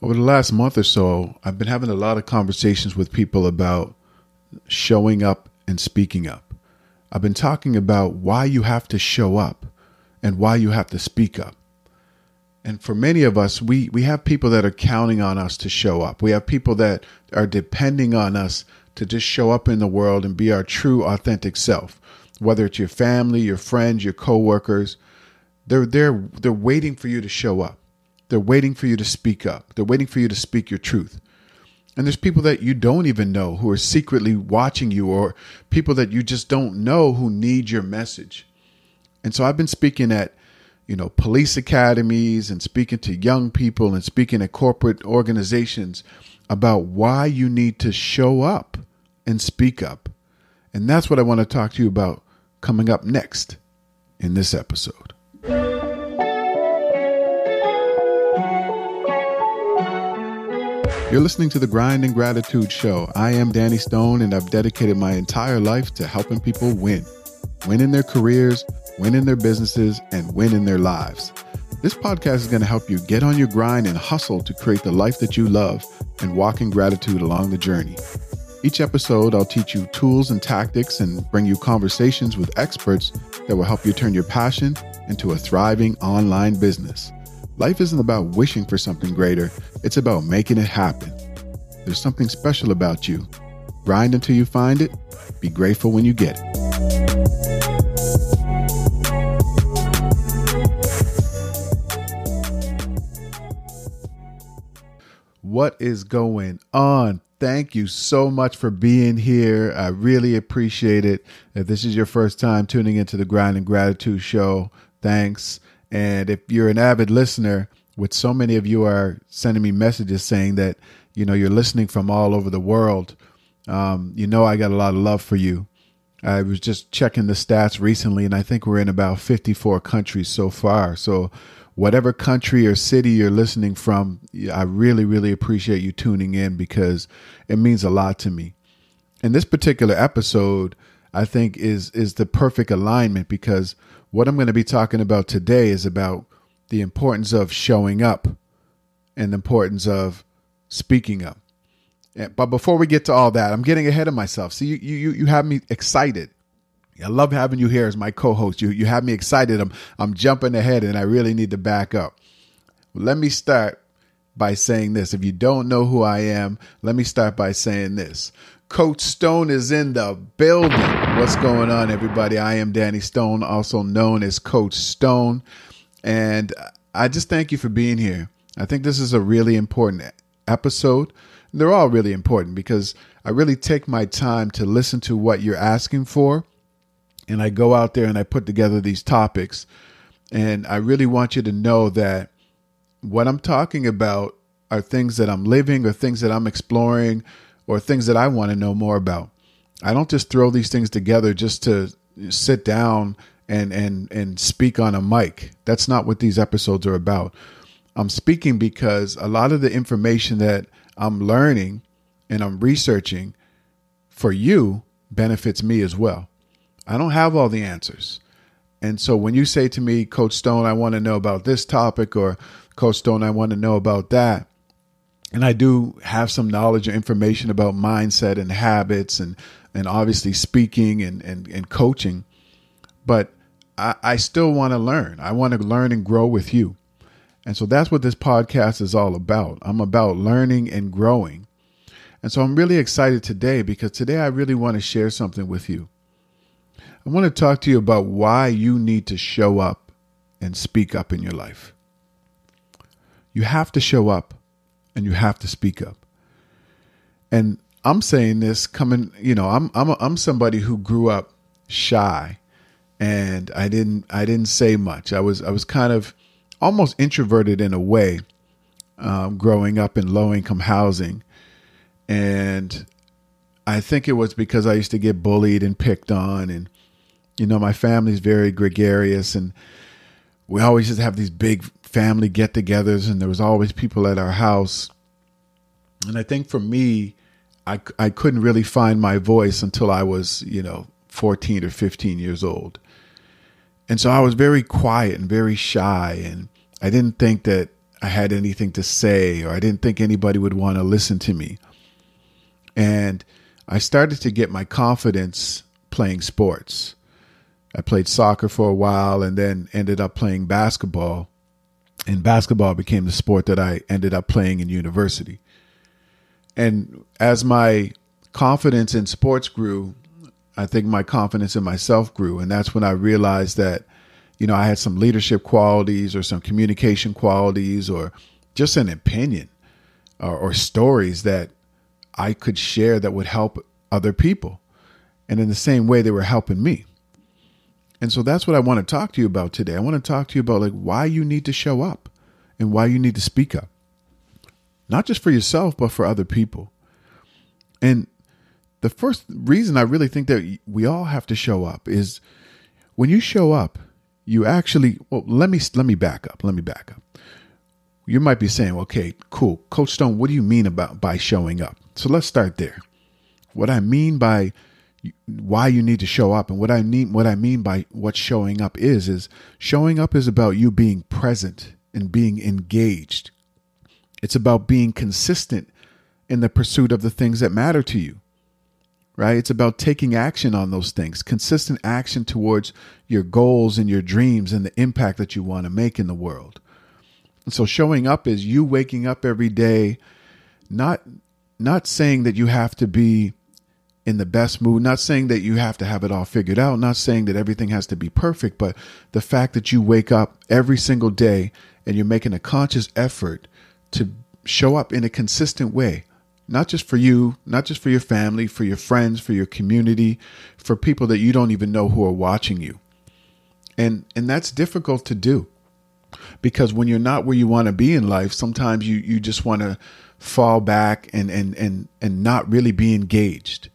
Over the last month or so, I've been having a lot of conversations with people about showing up and speaking up. I've been talking about why you have to show up and why you have to speak up. And for many of us, we, we have people that are counting on us to show up. We have people that are depending on us to just show up in the world and be our true, authentic self. Whether it's your family, your friends, your coworkers, they're they're they're waiting for you to show up. They're waiting for you to speak up. They're waiting for you to speak your truth. And there's people that you don't even know who are secretly watching you, or people that you just don't know who need your message. And so I've been speaking at, you know, police academies and speaking to young people and speaking at corporate organizations about why you need to show up and speak up. And that's what I want to talk to you about coming up next in this episode. You're listening to the Grind and Gratitude Show. I am Danny Stone, and I've dedicated my entire life to helping people win win in their careers, win in their businesses, and win in their lives. This podcast is going to help you get on your grind and hustle to create the life that you love and walk in gratitude along the journey. Each episode, I'll teach you tools and tactics and bring you conversations with experts that will help you turn your passion into a thriving online business. Life isn't about wishing for something greater, it's about making it happen. There's something special about you. Grind until you find it, be grateful when you get it. What is going on? Thank you so much for being here. I really appreciate it. If this is your first time tuning into the Grind and Gratitude Show, thanks. And if you're an avid listener, which so many of you are sending me messages saying that you know you're listening from all over the world, um, you know I got a lot of love for you. I was just checking the stats recently, and I think we're in about 54 countries so far. So, whatever country or city you're listening from, I really, really appreciate you tuning in because it means a lot to me. And this particular episode, I think, is is the perfect alignment because what I'm going to be talking about today is about the importance of showing up and the importance of speaking up. But before we get to all that, I'm getting ahead of myself. See, you you you have me excited. I love having you here as my co-host. You you have me excited. I'm I'm jumping ahead, and I really need to back up. Let me start by saying this. If you don't know who I am, let me start by saying this. Coach Stone is in the building. What's going on, everybody? I am Danny Stone, also known as Coach Stone. And I just thank you for being here. I think this is a really important episode. They're all really important because I really take my time to listen to what you're asking for. And I go out there and I put together these topics. And I really want you to know that what I'm talking about are things that I'm living or things that I'm exploring or things that I want to know more about. I don't just throw these things together just to sit down and and and speak on a mic. That's not what these episodes are about. I'm speaking because a lot of the information that I'm learning and I'm researching for you benefits me as well. I don't have all the answers. And so when you say to me, Coach Stone, I want to know about this topic, or Coach Stone, I want to know about that, and I do have some knowledge or information about mindset and habits and and obviously speaking and and, and coaching, but I, I still want to learn. I want to learn and grow with you. And so that's what this podcast is all about. I'm about learning and growing. And so I'm really excited today because today I really want to share something with you. I want to talk to you about why you need to show up and speak up in your life. You have to show up and you have to speak up. And I'm saying this coming, you know, I'm I'm a, I'm somebody who grew up shy, and I didn't I didn't say much. I was I was kind of almost introverted in a way, um, growing up in low income housing, and I think it was because I used to get bullied and picked on, and you know, my family's very gregarious, and we always just have these big family get togethers, and there was always people at our house. And I think for me, I, I couldn't really find my voice until I was, you know, 14 or 15 years old. And so I was very quiet and very shy. And I didn't think that I had anything to say or I didn't think anybody would want to listen to me. And I started to get my confidence playing sports. I played soccer for a while and then ended up playing basketball. And basketball became the sport that I ended up playing in university. And as my confidence in sports grew, I think my confidence in myself grew. And that's when I realized that, you know, I had some leadership qualities or some communication qualities or just an opinion or, or stories that I could share that would help other people. And in the same way, they were helping me. And so that's what I want to talk to you about today. I want to talk to you about like why you need to show up and why you need to speak up. Not just for yourself, but for other people. And the first reason I really think that we all have to show up is when you show up, you actually well let me let me back up. Let me back up. You might be saying, "Okay, cool. Coach Stone, what do you mean about by showing up?" So let's start there. What I mean by why you need to show up and what I mean what I mean by what showing up is is showing up is about you being present and being engaged. It's about being consistent in the pursuit of the things that matter to you. Right? It's about taking action on those things, consistent action towards your goals and your dreams and the impact that you want to make in the world. And so showing up is you waking up every day not not saying that you have to be in the best mood. Not saying that you have to have it all figured out, not saying that everything has to be perfect, but the fact that you wake up every single day and you're making a conscious effort to show up in a consistent way, not just for you, not just for your family, for your friends, for your community, for people that you don't even know who are watching you. And and that's difficult to do. Because when you're not where you want to be in life, sometimes you you just want to fall back and and and and not really be engaged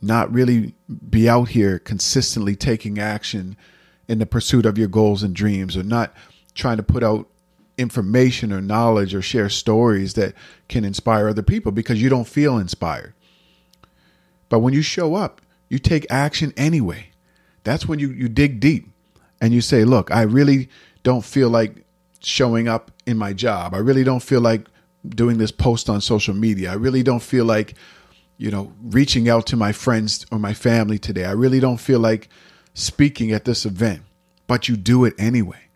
not really be out here consistently taking action in the pursuit of your goals and dreams or not trying to put out information or knowledge or share stories that can inspire other people because you don't feel inspired. But when you show up, you take action anyway. That's when you, you dig deep and you say, look, I really don't feel like showing up in my job. I really don't feel like doing this post on social media. I really don't feel like you know, reaching out to my friends or my family today. I really don't feel like speaking at this event, but you do it anyway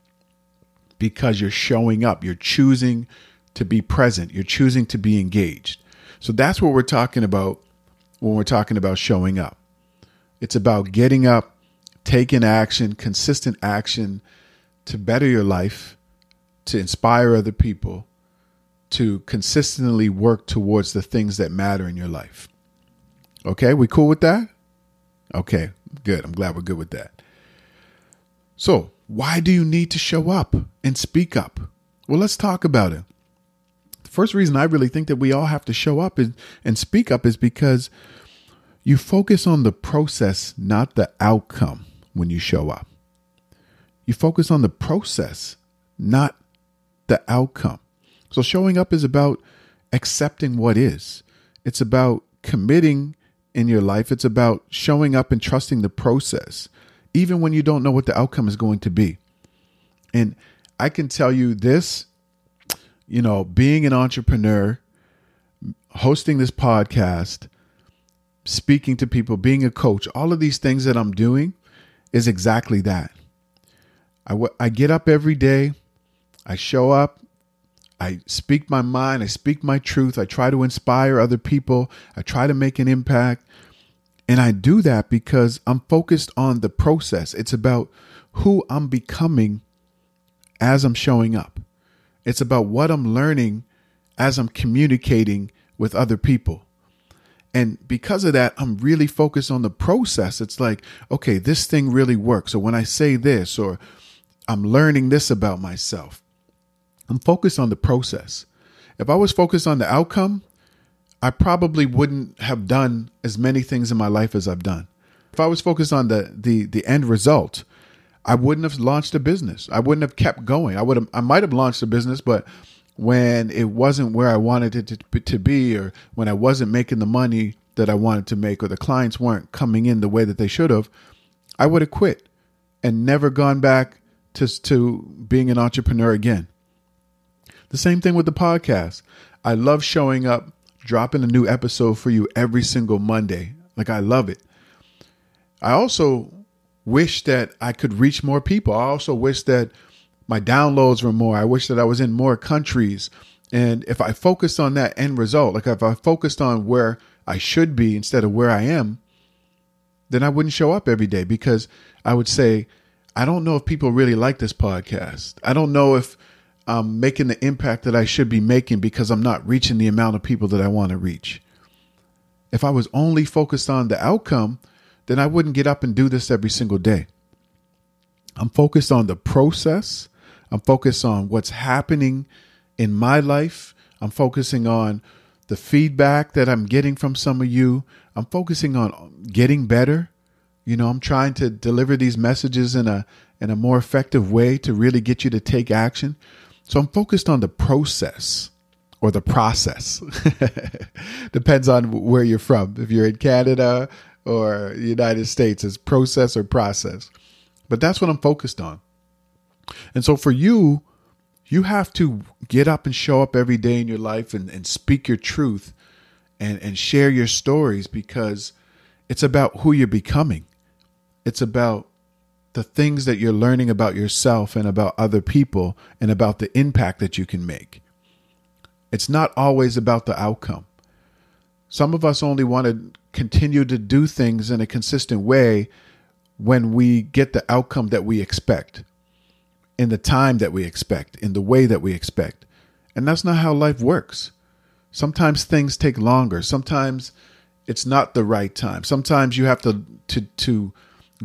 because you're showing up. You're choosing to be present. You're choosing to be engaged. So that's what we're talking about when we're talking about showing up. It's about getting up, taking action, consistent action to better your life, to inspire other people, to consistently work towards the things that matter in your life. Okay, we cool with that? Okay, good. I'm glad we're good with that. So, why do you need to show up and speak up? Well, let's talk about it. The first reason I really think that we all have to show up and, and speak up is because you focus on the process, not the outcome when you show up. You focus on the process, not the outcome. So, showing up is about accepting what is, it's about committing in your life. It's about showing up and trusting the process, even when you don't know what the outcome is going to be. And I can tell you this you know, being an entrepreneur, hosting this podcast, speaking to people, being a coach, all of these things that I'm doing is exactly that. I, w- I get up every day, I show up, I speak my mind, I speak my truth, I try to inspire other people, I try to make an impact. And I do that because I'm focused on the process. It's about who I'm becoming as I'm showing up. It's about what I'm learning as I'm communicating with other people. And because of that, I'm really focused on the process. It's like, okay, this thing really works. Or when I say this, or I'm learning this about myself. I'm focused on the process. If I was focused on the outcome, I probably wouldn't have done as many things in my life as I've done. If I was focused on the the the end result, I wouldn't have launched a business. I wouldn't have kept going. I would have I might have launched a business, but when it wasn't where I wanted it to, to be or when I wasn't making the money that I wanted to make or the clients weren't coming in the way that they should have, I would have quit and never gone back to to being an entrepreneur again. The same thing with the podcast. I love showing up, dropping a new episode for you every single Monday. Like, I love it. I also wish that I could reach more people. I also wish that my downloads were more. I wish that I was in more countries. And if I focused on that end result, like if I focused on where I should be instead of where I am, then I wouldn't show up every day because I would say, I don't know if people really like this podcast. I don't know if I'm making the impact that I should be making because I'm not reaching the amount of people that I want to reach. If I was only focused on the outcome, then I wouldn't get up and do this every single day. I'm focused on the process. I'm focused on what's happening in my life. I'm focusing on the feedback that I'm getting from some of you. I'm focusing on getting better. You know, I'm trying to deliver these messages in a in a more effective way to really get you to take action. So I'm focused on the process or the process. Depends on where you're from. If you're in Canada or the United States, it's process or process. But that's what I'm focused on. And so for you, you have to get up and show up every day in your life and, and speak your truth and, and share your stories because it's about who you're becoming. It's about the things that you're learning about yourself and about other people and about the impact that you can make. It's not always about the outcome. Some of us only want to continue to do things in a consistent way when we get the outcome that we expect, in the time that we expect, in the way that we expect. And that's not how life works. Sometimes things take longer. Sometimes it's not the right time. Sometimes you have to to to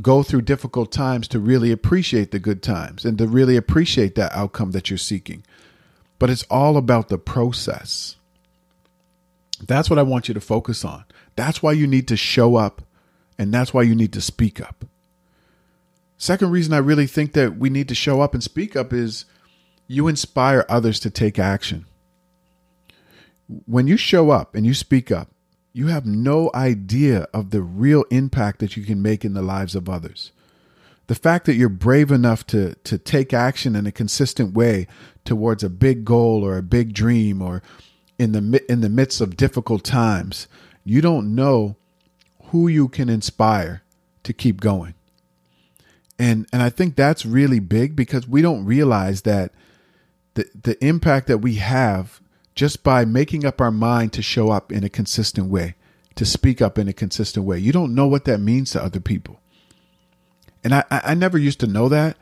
go through difficult times to really appreciate the good times and to really appreciate that outcome that you're seeking. But it's all about the process. That's what I want you to focus on. That's why you need to show up and that's why you need to speak up. Second reason I really think that we need to show up and speak up is you inspire others to take action. When you show up and you speak up, you have no idea of the real impact that you can make in the lives of others. The fact that you're brave enough to to take action in a consistent way towards a big goal or a big dream or in the in the midst of difficult times, you don't know who you can inspire to keep going. And and I think that's really big because we don't realize that the the impact that we have just by making up our mind to show up in a consistent way, to speak up in a consistent way. You don't know what that means to other people. And I, I never used to know that.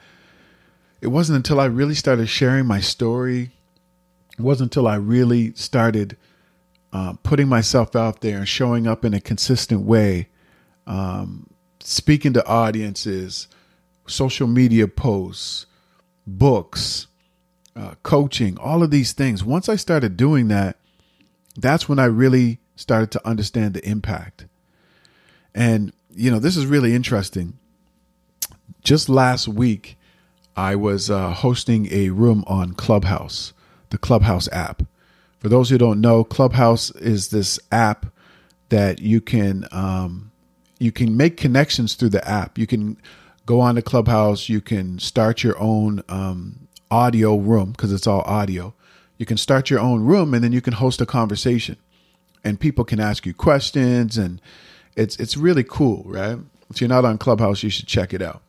It wasn't until I really started sharing my story. It wasn't until I really started uh, putting myself out there and showing up in a consistent way, um, speaking to audiences, social media posts, books, uh, coaching, all of these things. Once I started doing that, that's when I really started to understand the impact. And, you know, this is really interesting. Just last week, I was uh, hosting a room on Clubhouse, the Clubhouse app. For those who don't know, Clubhouse is this app that you can um, you can make connections through the app. You can go on to Clubhouse. You can start your own um, audio room because it's all audio. You can start your own room and then you can host a conversation and people can ask you questions and it's it's really cool, right? If you're not on Clubhouse, you should check it out.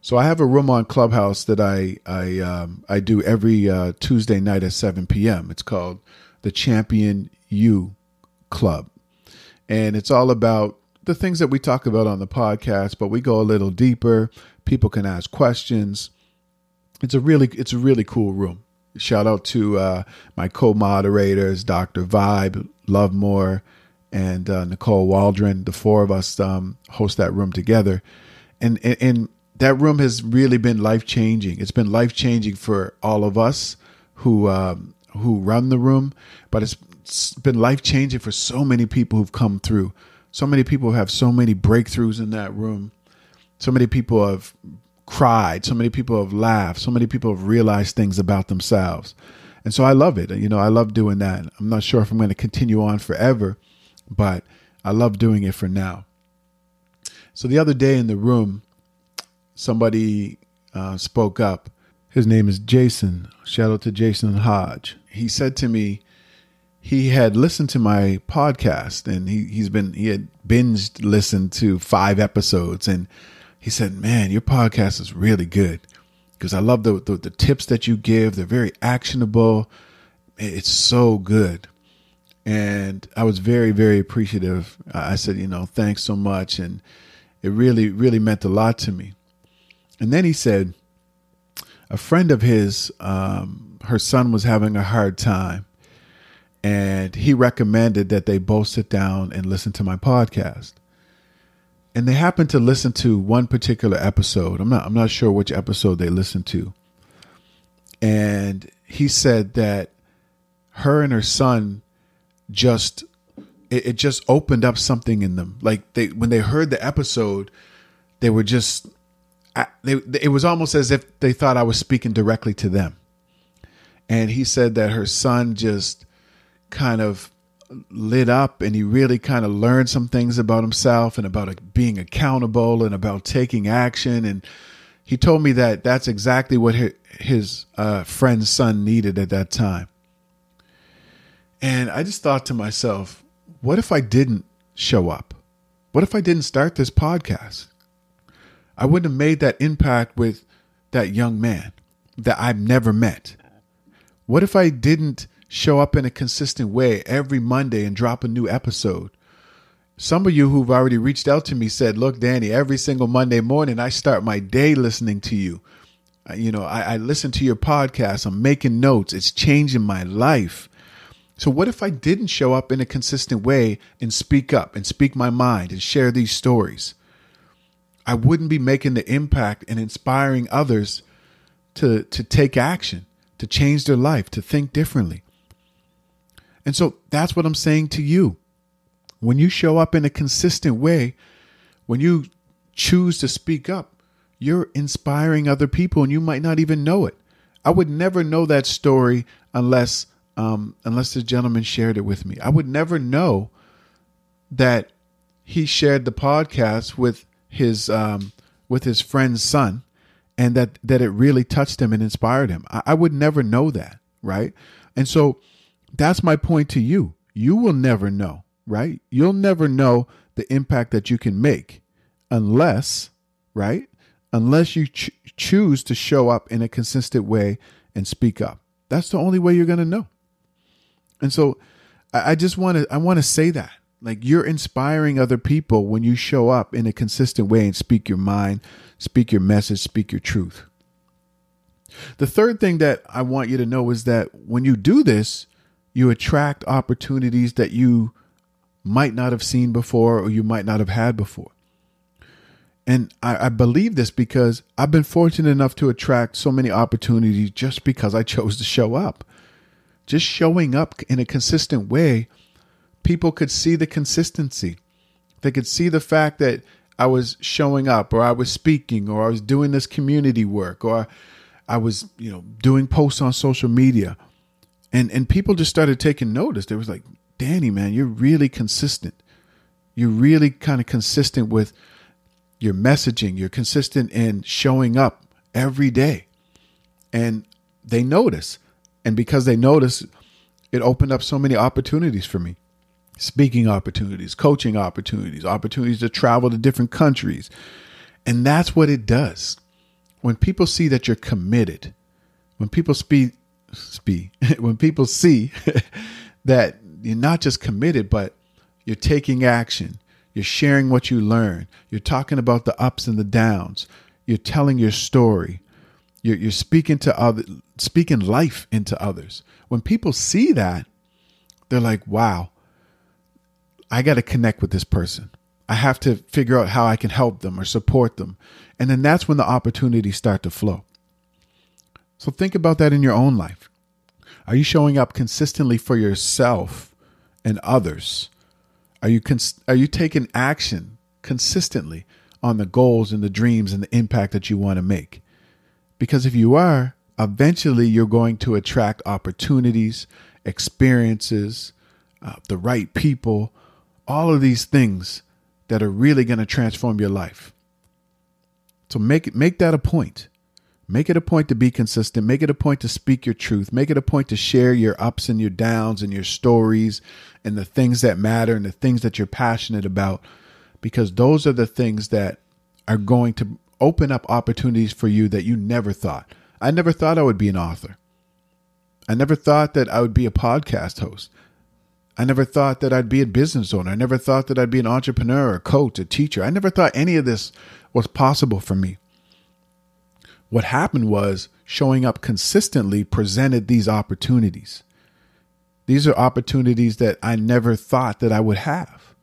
So I have a room on Clubhouse that I I um, I do every uh, Tuesday night at 7 p.m. It's called the Champion You Club, and it's all about the things that we talk about on the podcast, but we go a little deeper. People can ask questions it's a really it's a really cool room. Shout out to uh, my co-moderators, Dr. Vibe, Love Lovemore, and uh, Nicole Waldron. The four of us um, host that room together, and, and, and that room has really been life changing. It's been life changing for all of us who um, who run the room, but it's, it's been life changing for so many people who've come through. So many people have so many breakthroughs in that room. So many people have cried. So many people have laughed. So many people have realized things about themselves. And so I love it. You know, I love doing that. I'm not sure if I'm going to continue on forever, but I love doing it for now. So the other day in the room, somebody uh, spoke up His name is Jason. Shout out to Jason Hodge. He said to me, he had listened to my podcast and he, he's been he had binged listened to five episodes and he said man your podcast is really good. Because i love the, the, the tips that you give. They're very actionable. It's so good. And i was very very appreciative. I said you know thanks so much. And it really really meant a lot to me. And then he said a friend of his um, her son was having a hard time and he recommended that they both sit down and listen to my podcast. And they happened to listen to one particular episode. I'm not I'm not sure which episode they listened to. And he said that her and her son just it, it just opened up something in them. Like they when they heard the episode, they were just they, it was almost as if they thought I was speaking directly to them. And he said that her son just kind of lit up and he really kind of learned some things about himself and about being accountable and about taking action. And he told me that that's exactly what his uh, friend's son needed at that time. And i just thought to myself what if i didn't show up? What if i didn't start this podcast? I wouldn't have made that impact with that young man that i've never met. What if i didn't show up in a consistent way every Monday and drop a new episode. Some of you who've already reached out to me said, Look, Danny, every single Monday morning I start my day listening to you. You know, I, I listen to your podcast, I'm making notes, it's changing my life. So, what if I didn't show up in a consistent way and speak up and speak my mind and share these stories? I wouldn't be making the impact and inspiring others to, to take action, to change their life, to think differently. And so that's what I'm saying to you. When you show up in a consistent way, when you choose to speak up, you're inspiring other people and you might not even know it. I would never know that story unless um, unless the gentleman shared it with me. I would never know that he shared the podcast with his um, with his friend's son and that that it really touched him and inspired him. I, I would never know that, right? And so that's my point to you. You will never know, right? You'll never know the impact that you can make unless, right? Unless you ch- choose to show up in a consistent way and speak up. That's the only way you're going to know. And so I, I just want to I want to say that. Like you're inspiring other people when you show up in a consistent way and speak your mind, speak your message, speak your truth. The third thing that I want you to know is that when you do this, you attract opportunities that you might not have seen before or you might not have had before. And I, I, believe this because I've been fortunate enough to attract so many opportunities just because I chose to show up. Just showing up in a consistent way, people could see the consistency. They could see the fact that I was showing up or I was speaking or I was doing this community work or I was, you know, doing posts on social media and and people just started taking notice. They was like, Danny, man, you're really consistent. You're really kind of consistent with your messaging. You're consistent in showing up every day. And they notice. And because they notice, it opened up so many opportunities for me. Speaking opportunities, coaching opportunities, opportunities to travel to different countries. And that's what it does. When people see that you're committed, when people speak speak when people see that you're not just committed, but you're taking action, you're sharing what you learn, you're talking about the ups and the downs, you're telling your story, you're, you're speaking to other, speaking life into others. When people see that, they're like, "Wow, I got to connect with this person. I have to figure out how I can help them or support them," and then that's when the opportunities start to flow. So think about that in your own life. Are you showing up consistently for yourself and others? Are you cons- are you taking action consistently on the goals and the dreams and the impact that you want to make? Because if you are, eventually you're going to attract opportunities, experiences, uh, the right people, all of these things that are really going to transform your life. So make make that a point. Make it a point to be consistent. Make it a point to speak your truth. Make it a point to share your ups and your downs and your stories and the things that matter and the things that you're passionate about, because those are the things that are going to open up opportunities for you that you never thought. I never thought I would be an author. I never thought that I would be a podcast host. I never thought that I'd be a business owner. I never thought that I'd be an entrepreneur, a coach, a teacher. I never thought any of this was possible for me. What happened was showing up consistently presented these opportunities. These are opportunities that I never thought that I would have.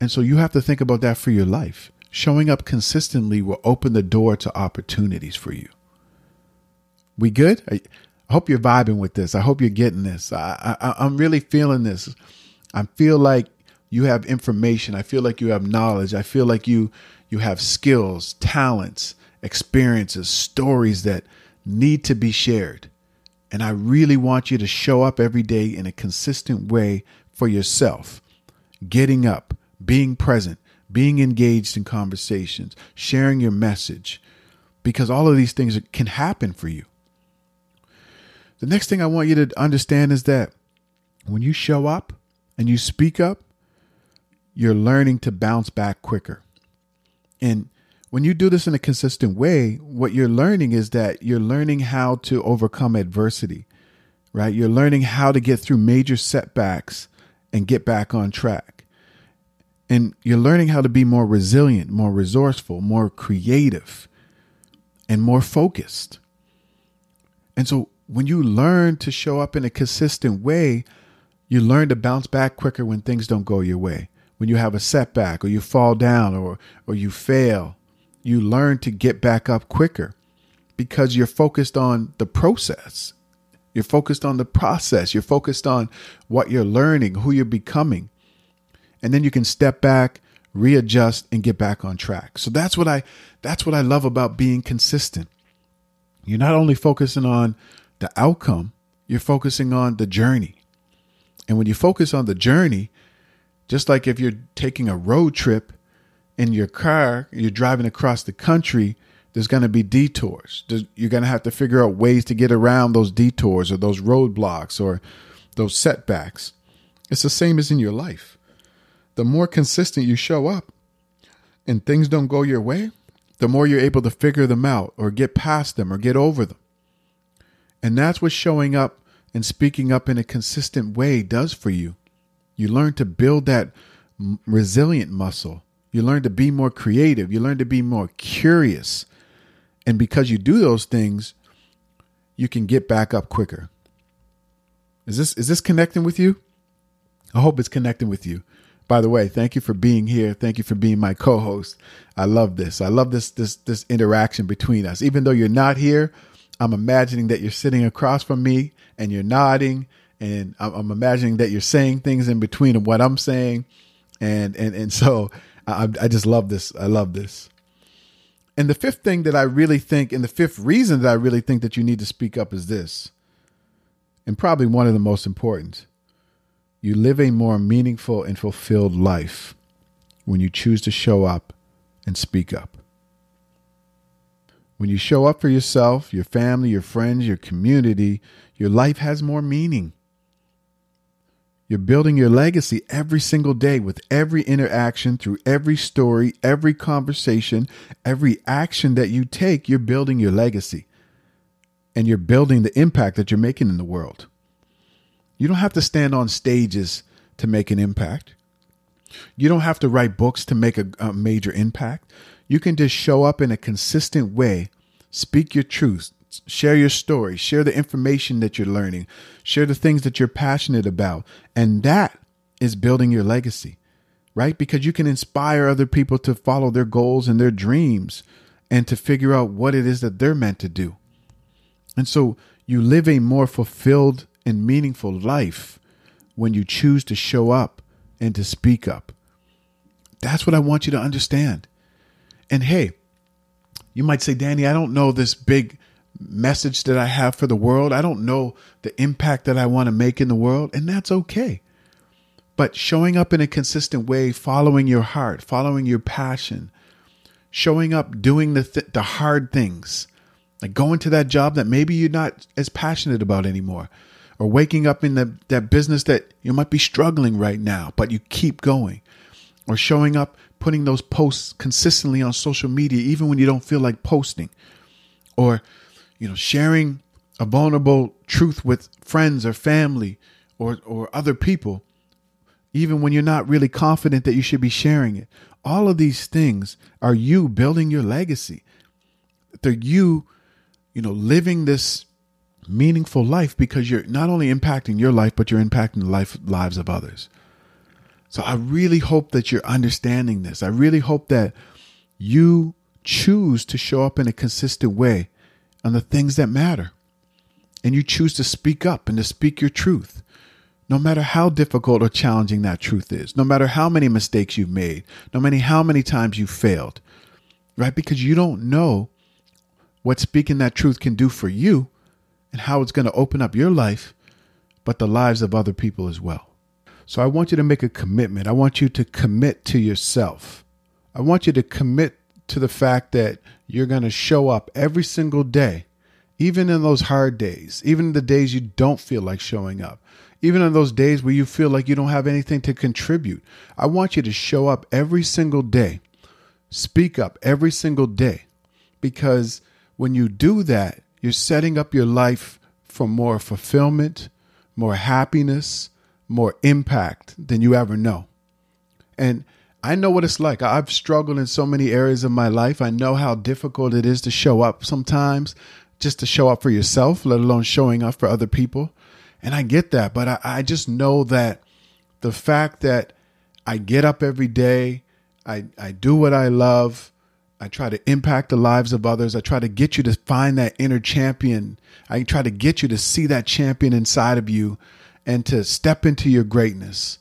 And so you have to think about that for your life. Showing up consistently will open the door to opportunities for you. We good? I, hope you're vibing with this. I hope you're getting this. I, I, I'm really feeling this. I feel like you have information. I feel like you have knowledge. I feel like you you have skills, talents, experiences, stories that need to be shared. And I really want you to show up every day in a consistent way for yourself. Getting up, being present, being engaged in conversations, sharing your message, because all of these things can happen for you. The next thing I want you to understand is that when you show up and you speak up, you're learning to bounce back quicker. And when you do this in a consistent way, what you're learning is that you're learning how to overcome adversity, right? You're learning how to get through major setbacks and get back on track. And you're learning how to be more resilient, more resourceful, more creative, and more focused. And so when you learn to show up in a consistent way, you learn to bounce back quicker when things don't go your way. When you have a setback or you fall down or or you fail, you learn to get back up quicker because you're focused on the process. You're focused on the process. You're focused on what you're learning, who you're becoming. And then you can step back, readjust and get back on track. So that's what I that's what I love about being consistent. You're not only focusing on the outcome, you're focusing on the journey. And when you focus on the journey, just like if you're taking a road trip in your car, you're driving across the country, there's going to be detours. You're going to have to figure out ways to get around those detours or those roadblocks or those setbacks. It's the same as in your life. The more consistent you show up and things don't go your way, the more you're able to figure them out or get past them or get over them. And that's what showing up and speaking up in a consistent way does for you. You learn to build that resilient muscle. You learn to be more creative. You learn to be more curious. And because you do those things, you can get back up quicker. Is this is this connecting with you? I hope it's connecting with you. By the way, thank you for being here. Thank you for being my co-host. I love this. I love this this this interaction between us. Even though you're not here, I'm imagining that you're sitting across from me and you're nodding, and I'm, I'm imagining that you're saying things in between of what I'm saying, and and and so I, I just love this. I love this. And the fifth thing that I really think, and the fifth reason that I really think that you need to speak up is this, and probably one of the most important. You live a more meaningful and fulfilled life when you choose to show up and speak up. When you show up for yourself, your family, your friends, your community, your life has more meaning. You're building your legacy every single day with every interaction, through every story, every conversation, every action that you take. You're building your legacy and you're building the impact that you're making in the world. You don't have to stand on stages to make an impact. You don't have to write books to make a, a major impact. You can just show up in a consistent way, speak your truth, share your story, share the information that you're learning, share the things that you're passionate about. And that is building your legacy, right? Because you can inspire other people to follow their goals and their dreams and to figure out what it is that they're meant to do. And so you live a more fulfilled and meaningful life when you choose to show up and to speak up. That's what I want you to understand. And hey, you might say, Danny, I don't know this big message that I have for the world. I don't know the impact that I want to make in the world, and that's okay. But showing up in a consistent way, following your heart, following your passion, showing up doing the th- the hard things, Like going to that job that maybe you're not as passionate about anymore, or waking up in the, that business that you might be struggling right now, but you keep going, or showing up, putting those posts consistently on social media, even when you don't feel like posting, or, you know, sharing a vulnerable truth with friends or family or, or other people, even when you're not really confident that you should be sharing it. All of these things are you building your legacy. They're you, you know, living this meaningful life because you're not only impacting your life, but you're impacting the life lives of others. So I really hope that you're understanding this. I really hope that you choose to show up in a consistent way on the things that matter. And you choose to speak up and to speak your truth no matter how difficult or challenging that truth is, no matter how many mistakes you've made, no matter how many times you've failed, right? Because you don't know what speaking that truth can do for you and how it's going to open up your life, but the lives of other people as well. So I want you to make a commitment. I want you to commit to yourself. I want you to commit to the fact that you're going to show up every single day, even in those hard days, even the days you don't feel like showing up even on those days where you feel like you don't have anything to contribute. I want you to show up every single day, speak up every single day, because when you do that, you're setting up your life for more fulfillment, more happiness, more impact than you ever know. And I know what it's like. I've struggled in so many areas of my life. I know how difficult it is to show up sometimes, just to show up for yourself, let alone showing up for other people. And I get that, but I, I just know that the fact that I get up every day, I, I do what I love, I try to impact the lives of others. I try to get you to find that inner champion. I try to get you to see that champion inside of you and to step into your greatness.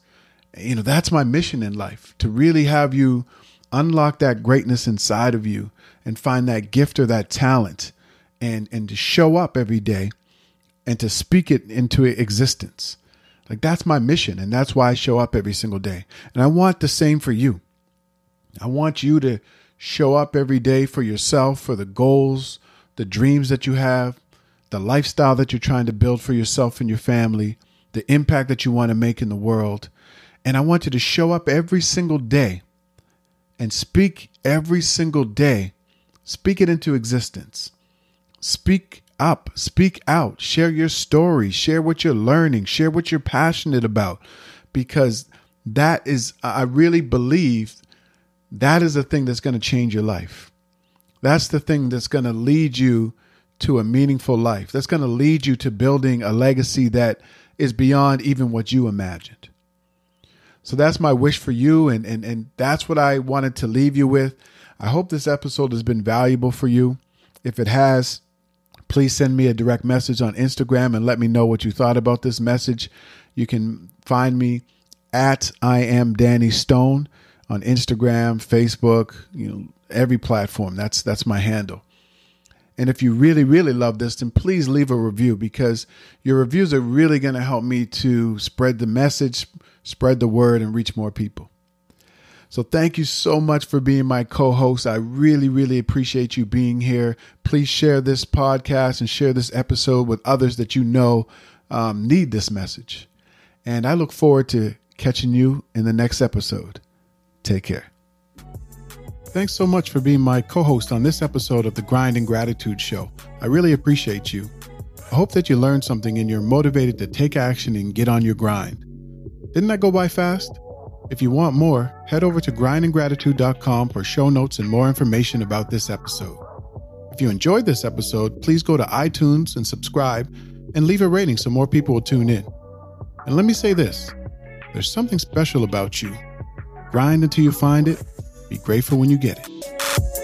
You know, that's my mission in life to really have you unlock that greatness inside of you and find that gift or that talent and and to show up every day and to speak it into existence. Like that's my mission. And that's why I show up every single day. And I want the same for you. I want you to show up every day for yourself, for the goals, the dreams that you have, the lifestyle that you're trying to build for yourself and your family, the impact that you want to make in the world. And I want you to show up every single day and speak every single day. Speak it into existence. Speak up, speak out, share your story, share what you're learning, share what you're passionate about, because that is, I really believe that is the thing that's going to change your life. That's the thing that's going to lead you to a meaningful life. That's going to lead you to building a legacy that is beyond even what you imagined. So that's my wish for you, and, and, and that's what I wanted to leave you with. I hope this episode has been valuable for you. If it has, Please send me a direct message on Instagram and let me know what you thought about this message. You can find me at I am Danny Stone on Instagram, Facebook, you know, every platform. That's that's my handle. And if you really, really love this, then please leave a review because your reviews are really going to help me to spread the message, spread the word, and reach more people. So thank you so much for being my co-host. I really, really appreciate you being here. Please share this podcast and share this episode with others that you know um, need this message. And I look forward to catching you in the next episode. Take care. Thanks so much for being my co host on this episode of the Grind and Gratitude Show. I really appreciate you. I hope that you learned something and you're motivated to take action and get on your grind. Didn't that go by fast? If you want more, head over to grindandgratitude.com for show notes and more information about this episode. If you enjoyed this episode, please go to iTunes and subscribe and leave a rating so more people will tune in. And let me say this there's something special about you. Grind until you find it, be grateful when you get it.